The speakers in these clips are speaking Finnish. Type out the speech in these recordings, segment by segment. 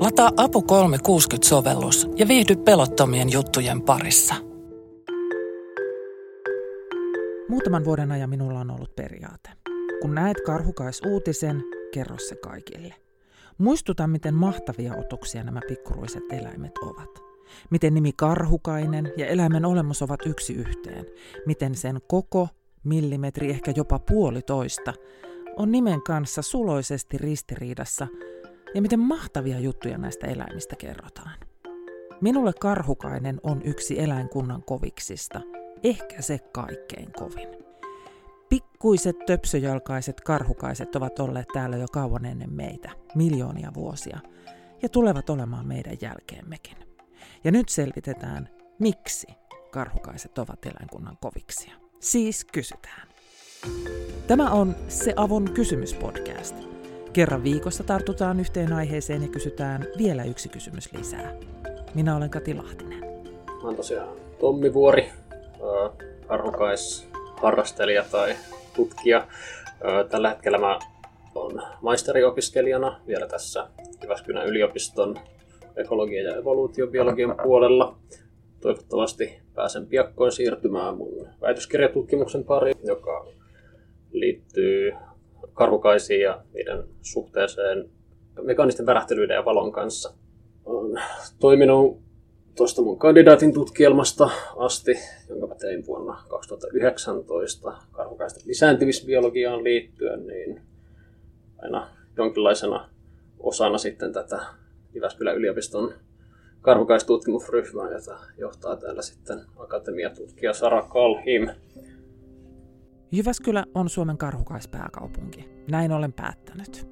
Lataa Apu 360-sovellus ja viihdy pelottomien juttujen parissa. Muutaman vuoden ajan minulla on ollut periaate. Kun näet karhukais-uutisen, kerro se kaikille. Muistuta, miten mahtavia otuksia nämä pikkuruiset eläimet ovat. Miten nimi karhukainen ja eläimen olemus ovat yksi yhteen. Miten sen koko, millimetri, ehkä jopa puolitoista, on nimen kanssa suloisesti ristiriidassa ja miten mahtavia juttuja näistä eläimistä kerrotaan. Minulle karhukainen on yksi eläinkunnan koviksista, ehkä se kaikkein kovin. Pikkuiset töpsöjalkaiset karhukaiset ovat olleet täällä jo kauan ennen meitä, miljoonia vuosia, ja tulevat olemaan meidän jälkeemmekin. Ja nyt selvitetään, miksi karhukaiset ovat eläinkunnan koviksia. Siis kysytään. Tämä on Se Avon kysymyspodcast. Kerran viikossa tartutaan yhteen aiheeseen ja kysytään vielä yksi kysymys lisää. Minä olen Kati Lahtinen. Mä oon tosiaan Tommi Vuori, harrastelija tai tutkija. Tällä hetkellä mä olen maisteriopiskelijana vielä tässä Jyväskylän yliopiston ekologian ja evoluutiobiologian puolella. Toivottavasti pääsen piakkoin siirtymään mun väitöskirjatutkimuksen pariin, joka liittyy karhukaisiin ja niiden suhteeseen mekaanisten värähtelyiden ja valon kanssa. Olen toiminut tuosta mun kandidaatin tutkielmasta asti, jonka mä tein vuonna 2019 karhukaisten lisääntymisbiologiaan liittyen, niin aina jonkinlaisena osana sitten tätä Jyväskylän yliopiston karhukaistutkimusryhmää, jota johtaa täällä sitten akatemiatutkija Sara Kalhim. Jyväskylä on Suomen karhukaispääkaupunki. Näin olen päättänyt.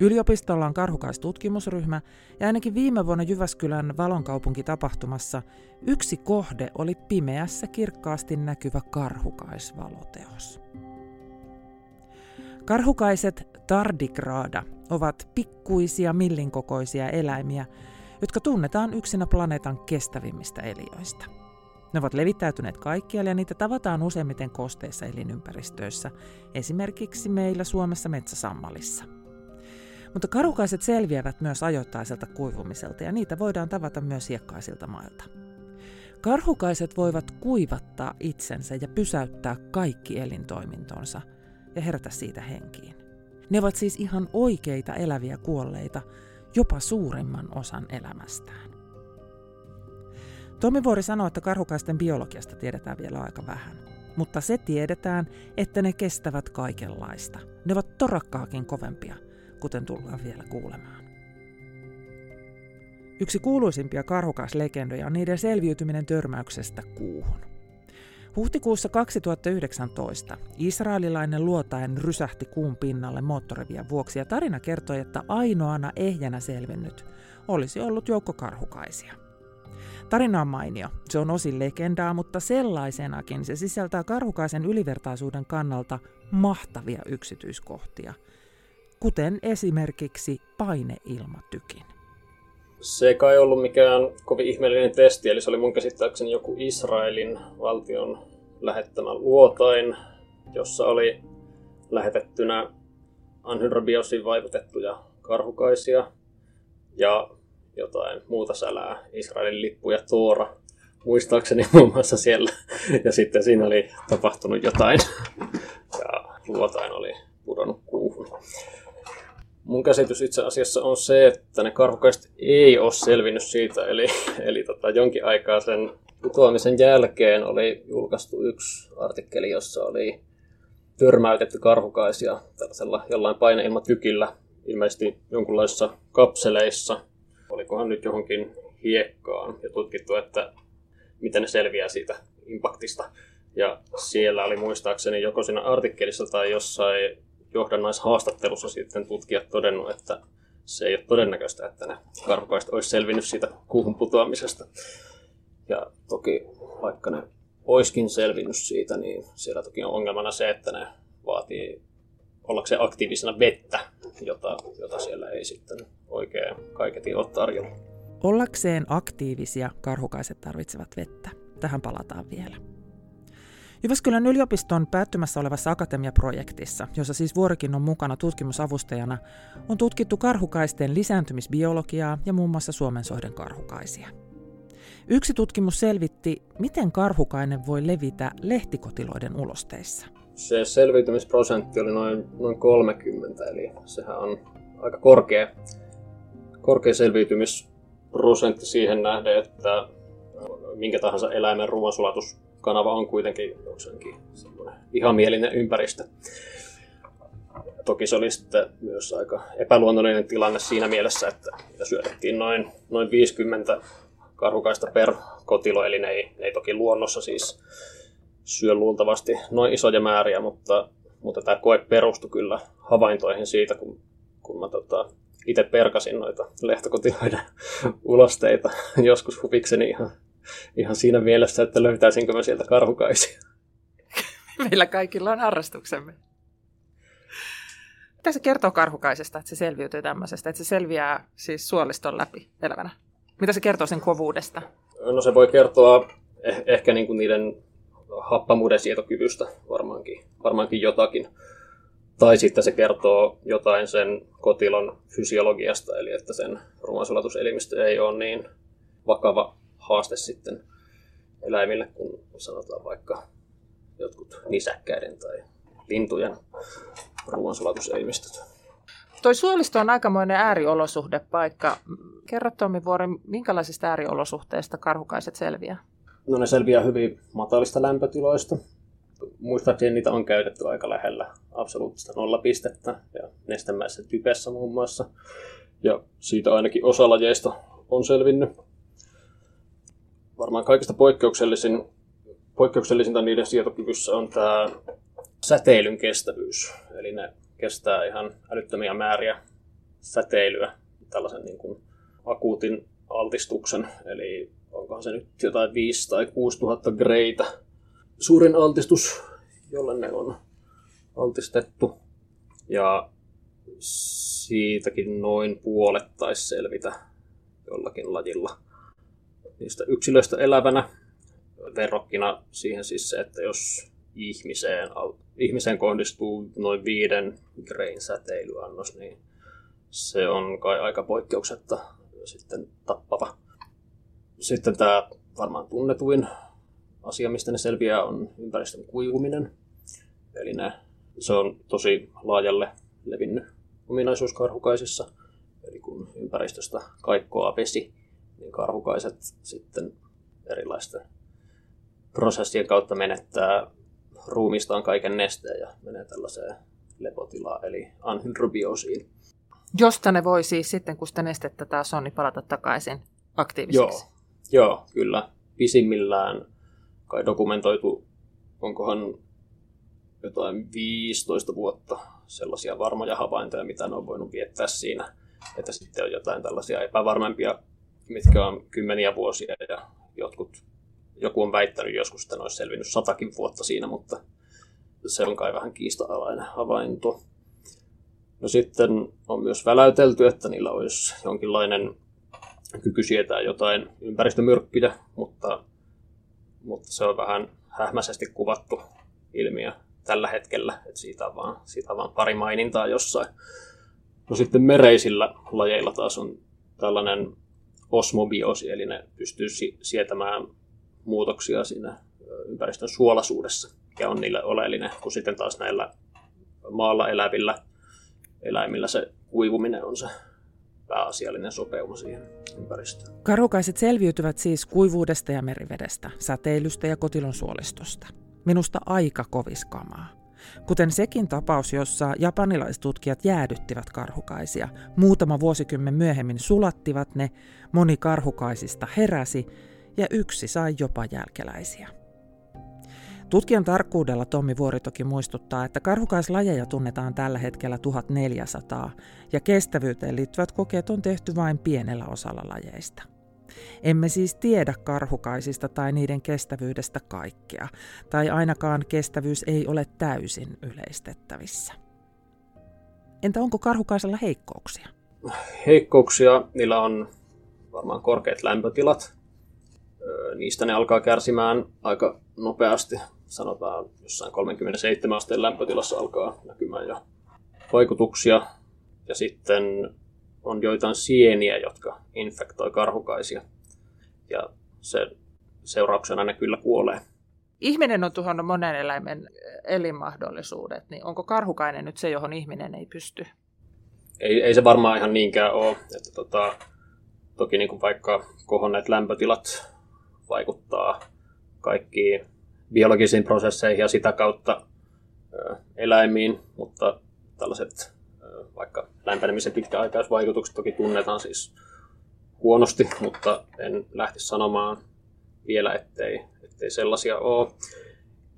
Yliopistolla on karhukaistutkimusryhmä ja ainakin viime vuonna Jyväskylän valonkaupunkitapahtumassa yksi kohde oli pimeässä kirkkaasti näkyvä karhukaisvaloteos. Karhukaiset tardigrada ovat pikkuisia millinkokoisia eläimiä, jotka tunnetaan yksinä planeetan kestävimmistä eliöistä. Ne ovat levittäytyneet kaikkialle ja niitä tavataan useimmiten kosteissa elinympäristöissä, esimerkiksi meillä Suomessa metsäsammalissa. Mutta karukaiset selviävät myös ajoittaiselta kuivumiselta ja niitä voidaan tavata myös hiekkaisilta mailta. Karhukaiset voivat kuivattaa itsensä ja pysäyttää kaikki elintoimintonsa ja herätä siitä henkiin. Ne ovat siis ihan oikeita eläviä kuolleita, jopa suurimman osan elämästään. Tomi Vuori sanoi, että karhukaisten biologiasta tiedetään vielä aika vähän. Mutta se tiedetään, että ne kestävät kaikenlaista. Ne ovat torakkaakin kovempia, kuten tullaan vielä kuulemaan. Yksi kuuluisimpia karhukaislegendoja on niiden selviytyminen törmäyksestä kuuhun. Huhtikuussa 2019 israelilainen luotaen rysähti kuun pinnalle moottorivien vuoksi ja tarina kertoi, että ainoana ehjänä selvinnyt olisi ollut joukko karhukaisia. Tarina on mainio. Se on osin legendaa, mutta sellaisenakin se sisältää karhukaisen ylivertaisuuden kannalta mahtavia yksityiskohtia, kuten esimerkiksi paineilmatykin. Se ei kai ollut mikään kovin ihmeellinen testi, eli se oli mun käsittääkseni joku Israelin valtion lähettämä luotain, jossa oli lähetettynä anhydrabiosiin vaikutettuja karhukaisia ja jotain muuta sälää, Israelin lippu ja Toora, muistaakseni muun muassa siellä. Ja sitten siinä oli tapahtunut jotain ja luotain oli pudonnut kuuhun. Mun käsitys itse asiassa on se, että ne karhukaiset ei ole selvinnyt siitä, eli, eli tota, jonkin aikaa sen putoamisen jälkeen oli julkaistu yksi artikkeli, jossa oli törmäytetty karhukaisia tällaisella jollain paineilmatykillä, ilmeisesti jonkunlaisissa kapseleissa. Olikohan nyt johonkin hiekkaan ja tutkittu, että miten ne selviää siitä impaktista. Ja siellä oli muistaakseni joko siinä artikkelissa tai jossain johdannaishaastattelussa sitten tutkijat todennut, että se ei ole todennäköistä, että ne karhukaiset olisi selvinnyt siitä kuuhun putoamisesta. Ja toki vaikka ne olisikin selvinnyt siitä, niin siellä toki on ongelmana se, että ne vaatii ollakseen aktiivisena vettä, jota, jota siellä ei sitten oikein kaiketi ole tarjolla. Ollakseen aktiivisia karhukaiset tarvitsevat vettä. Tähän palataan vielä. Jyväskylän yliopiston päättymässä olevassa akatemiaprojektissa, jossa siis Vuorikin on mukana tutkimusavustajana, on tutkittu karhukaisten lisääntymisbiologiaa ja muun muassa suomensoiden karhukaisia. Yksi tutkimus selvitti, miten karhukainen voi levitä lehtikotiloiden ulosteissa. Se selviytymisprosentti oli noin, noin 30, eli sehän on aika korkea, korkea selviytymisprosentti siihen nähden, että minkä tahansa eläimen ruoansulatuskanava on kuitenkin jokseenkin vihamielinen ympäristö. Toki se oli sitten myös aika epäluonnollinen tilanne siinä mielessä, että syötettiin noin, noin 50 karhukaista per kotilo, eli ne ei, ne ei toki luonnossa siis syö luultavasti noin isoja määriä, mutta, mutta tämä koe perustui kyllä havaintoihin siitä, kun, kun mä tota, itse perkasin noita lehtokotiloiden ulosteita joskus huvikseni ihan, ihan siinä mielessä, että löytäisinkö mä sieltä karhukaisia. Meillä kaikilla on harrastuksemme. Mitä se kertoo karhukaisesta, että se selviytyy tämmöisestä, että se selviää siis suoliston läpi elävänä? Mitä se kertoo sen kovuudesta? No se voi kertoa eh- ehkä niin kuin niiden happamuuden sietokyvystä varmaankin, varmaankin jotakin. Tai sitten se kertoo jotain sen kotilon fysiologiasta, eli että sen ruoansulatuselimistö ei ole niin vakava haaste sitten eläimille, kun sanotaan vaikka jotkut nisäkkäiden tai lintujen ruoansulatuselimistö. Toi suolisto on aikamoinen ääriolosuhdepaikka. Kerro Tommi Vuori, minkälaisista ääriolosuhteista karhukaiset selviää? No ne selviää hyvin matalista lämpötiloista. Muistaakseni niitä on käytetty aika lähellä absoluuttista nollapistettä ja nestemäisessä typessä muun muassa. Ja siitä ainakin osa lajeista on selvinnyt. Varmaan kaikista poikkeuksellisin, poikkeuksellisinta niiden sietokyvyssä on tämä säteilyn kestävyys. Eli ne kestää ihan älyttömiä määriä säteilyä tällaisen niin kuin akuutin altistuksen, eli onkohan se nyt jotain 5 tai 6 tuhatta greitä. Suurin altistus, jolle ne on altistettu. Ja siitäkin noin puolet taisi selvitä jollakin lajilla niistä yksilöistä elävänä. Verrokkina siihen siis se, että jos ihmiseen, ihmiseen kohdistuu noin viiden grain säteilyannos, niin se on kai aika poikkeuksetta sitten tappava. Sitten tämä varmaan tunnetuin asia, mistä ne selviää, on ympäristön kuivuminen. Eli ne, se on tosi laajalle levinnyt ominaisuus karhukaisissa. Eli kun ympäristöstä kaikkoa vesi, niin karhukaiset sitten erilaisten prosessien kautta menettää ruumistaan kaiken nesteen ja menee tällaiseen lepotilaan, eli anhydrobiosiin. Josta ne voi siis sitten, kun sitä nestettä taas on, niin palata takaisin aktiiviseksi. Joo, joo kyllä. Pisimmillään kai dokumentoitu, onkohan jotain 15 vuotta sellaisia varmoja havaintoja, mitä ne on voinut viettää siinä. Että sitten on jotain tällaisia epävarmempia, mitkä on kymmeniä vuosia ja jotkut joku on väittänyt joskus, että ne olisi selvinnyt satakin vuotta siinä, mutta se on kai vähän kiista-alainen havainto. No sitten on myös väläytelty, että niillä olisi jonkinlainen kyky sietää jotain ympäristömyrkkyjä, mutta, mutta se on vähän hähmäisesti kuvattu ilmiö tällä hetkellä, että siitä on vaan, siitä on vaan pari mainintaa jossain. No sitten mereisillä lajeilla taas on tällainen osmobiosi, eli ne pystyy sietämään muutoksia siinä ympäristön suolaisuudessa, mikä on niille oleellinen, kun sitten taas näillä maalla elävillä eläimillä se kuivuminen on se pääasiallinen sopeuma siihen ympäristöön. Karhukaiset selviytyvät siis kuivuudesta ja merivedestä, säteilystä ja kotilon suolistosta. Minusta aika koviskamaa. Kuten sekin tapaus, jossa japanilaistutkijat jäädyttivät karhukaisia. Muutama vuosikymmen myöhemmin sulattivat ne, moni karhukaisista heräsi ja yksi sai jopa jälkeläisiä. Tutkijan tarkkuudella Tommi Vuori toki muistuttaa, että karhukaislajeja tunnetaan tällä hetkellä 1400 ja kestävyyteen liittyvät kokeet on tehty vain pienellä osalla lajeista. Emme siis tiedä karhukaisista tai niiden kestävyydestä kaikkea, tai ainakaan kestävyys ei ole täysin yleistettävissä. Entä onko karhukaisella heikkouksia? Heikkouksia, niillä on varmaan korkeat lämpötilat, niistä ne alkaa kärsimään aika nopeasti sanotaan jossain 37 asteen lämpötilassa alkaa näkymään jo vaikutuksia. Ja sitten on joitain sieniä, jotka infektoi karhukaisia. Ja se seurauksena ne kyllä kuolee. Ihminen on tuhannut monen eläimen elinmahdollisuudet, niin onko karhukainen nyt se, johon ihminen ei pysty? Ei, ei se varmaan ihan niinkään ole. Että tota, toki niin kuin vaikka kohonneet lämpötilat vaikuttaa kaikkiin biologisiin prosesseihin ja sitä kautta eläimiin, mutta tällaiset vaikka lämpenemisen pitkäaikaisvaikutukset toki tunnetaan siis huonosti, mutta en lähtisi sanomaan vielä, ettei, ettei sellaisia ole.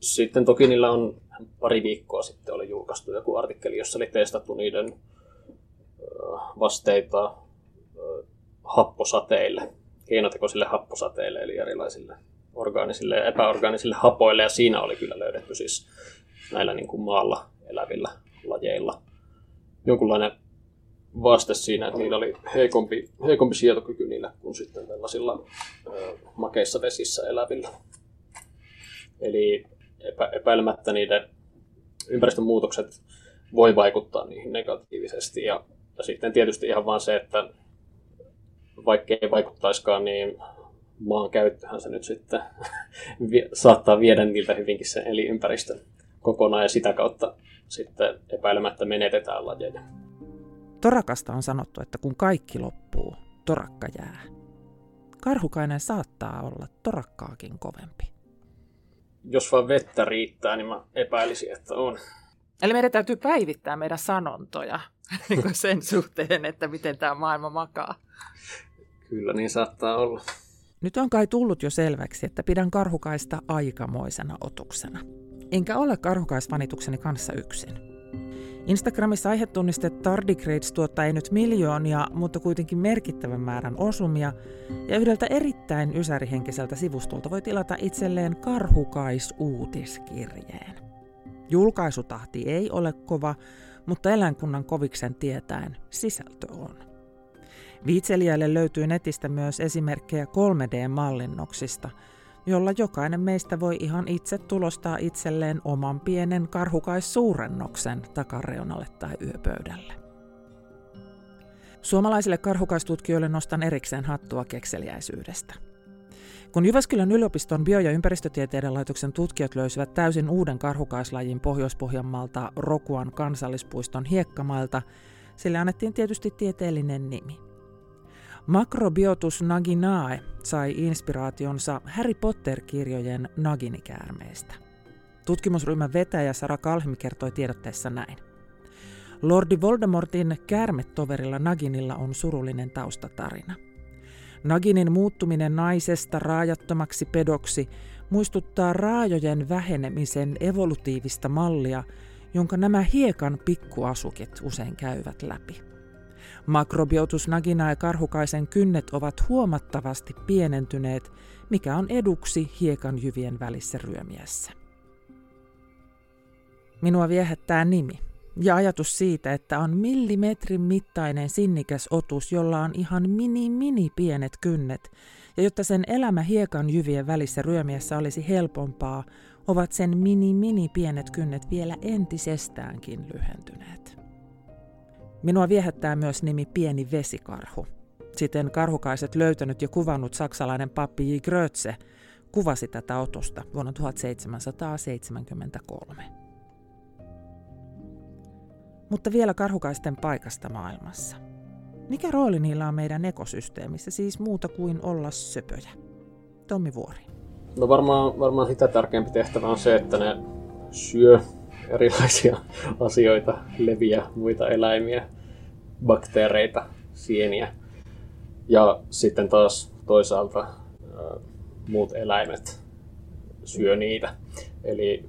Sitten toki niillä on pari viikkoa sitten oli julkaistu joku artikkeli, jossa oli testattu niiden vasteita happosateille, keinotekoisille happosateille, eli erilaisille orgaanisille ja epäorgaanisille hapoille, ja siinä oli kyllä löydetty siis näillä niin kuin maalla elävillä lajeilla jonkunlainen vaste siinä, että niillä oli heikompi, heikompi sietokyky niillä kuin sitten tällaisilla ö, makeissa vesissä elävillä. Eli epä, epäilemättä niiden ympäristön muutokset voi vaikuttaa niihin negatiivisesti. Ja, ja sitten tietysti ihan vaan se, että vaikka ei vaikuttaiskaan, niin maan käyttöhän se nyt sitten saattaa viedä niiltä hyvinkin sen elinympäristön kokonaan ja sitä kautta sitten epäilemättä menetetään lajeja. Torakasta on sanottu, että kun kaikki loppuu, torakka jää. Karhukainen saattaa olla torakkaakin kovempi. Jos vaan vettä riittää, niin mä epäilisin, että on. Eli meidän täytyy päivittää meidän sanontoja niin sen suhteen, että miten tämä maailma makaa. Kyllä niin saattaa olla. Nyt on kai tullut jo selväksi, että pidän karhukaista aikamoisena otuksena. Enkä ole karhukaisvanitukseni kanssa yksin. Instagramissa aihetunniste Tardigrades tuottaa ei nyt miljoonia, mutta kuitenkin merkittävän määrän osumia, ja yhdeltä erittäin ysärihenkiseltä sivustolta voi tilata itselleen karhukaisuutiskirjeen. Julkaisutahti ei ole kova, mutta eläinkunnan koviksen tietäen sisältö on. Viitseliäille löytyy netistä myös esimerkkejä 3D-mallinnoksista – jolla jokainen meistä voi ihan itse tulostaa itselleen oman pienen karhukaissuurennoksen takareunalle tai yöpöydälle. Suomalaisille karhukaistutkijoille nostan erikseen hattua kekseliäisyydestä. Kun Jyväskylän yliopiston bio- ja ympäristötieteiden laitoksen tutkijat löysivät täysin uuden karhukaislajin Pohjois-Pohjanmaalta Rokuan kansallispuiston hiekkamailta, sille annettiin tietysti tieteellinen nimi – Makrobiotus Naginae sai inspiraationsa Harry Potter-kirjojen Naginikäärmeistä. Tutkimusryhmän vetäjä Sara Kalhmi kertoi tiedotteessa näin. Lordi Voldemortin käärmetoverilla Naginilla on surullinen taustatarina. Naginin muuttuminen naisesta raajattomaksi pedoksi muistuttaa raajojen vähenemisen evolutiivista mallia, jonka nämä hiekan pikkuasukit usein käyvät läpi. Makrobiotus nagina ja karhukaisen kynnet ovat huomattavasti pienentyneet, mikä on eduksi hiekan jyvien välissä ryömiessä. Minua viehättää nimi ja ajatus siitä, että on millimetrin mittainen sinnikäs otus, jolla on ihan mini-mini pienet kynnet, ja jotta sen elämä hiekan jyvien välissä ryömiessä olisi helpompaa, ovat sen mini-mini pienet kynnet vielä entisestäänkin lyhentyneet. Minua viehättää myös nimi Pieni vesikarhu. Siten karhukaiset löytänyt ja kuvannut saksalainen pappi J. Grötze kuvasi tätä otosta vuonna 1773. Mutta vielä karhukaisten paikasta maailmassa. Mikä rooli niillä on meidän ekosysteemissä, siis muuta kuin olla söpöjä? Tommi Vuori. No varmaan, varmaan sitä tärkeämpi tehtävä on se, että ne syö erilaisia asioita, leviä, muita eläimiä, bakteereita, sieniä. Ja sitten taas toisaalta muut eläimet syö niitä. Eli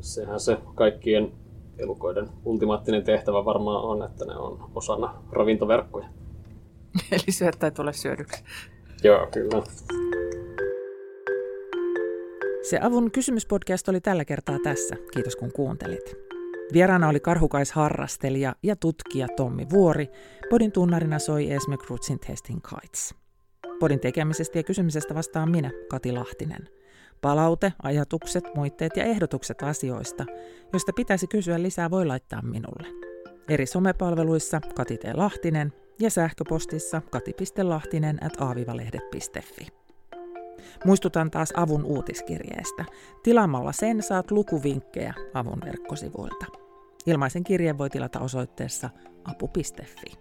sehän se kaikkien elukoiden ultimaattinen tehtävä varmaan on, että ne on osana ravintoverkkoja. Eli syöttää tule syödyksi. Joo, kyllä. Se Avun kysymyspodcast oli tällä kertaa tässä. Kiitos kun kuuntelit. Vieraana oli karhukaisharrastelija ja tutkija Tommi Vuori. Podin tunnarina soi Esme Krutsin Testing Kites. Podin tekemisestä ja kysymisestä vastaan minä, Kati Lahtinen. Palaute, ajatukset, moitteet ja ehdotukset asioista, joista pitäisi kysyä lisää, voi laittaa minulle. Eri somepalveluissa Kati T. Lahtinen ja sähköpostissa kati.lahtinen at aavivalehdet.fi. Muistutan taas avun uutiskirjeestä. Tilaamalla sen saat lukuvinkkejä avun verkkosivuilta. Ilmaisen kirjeen voi tilata osoitteessa apu.fi.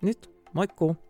Nyt, moikkuu!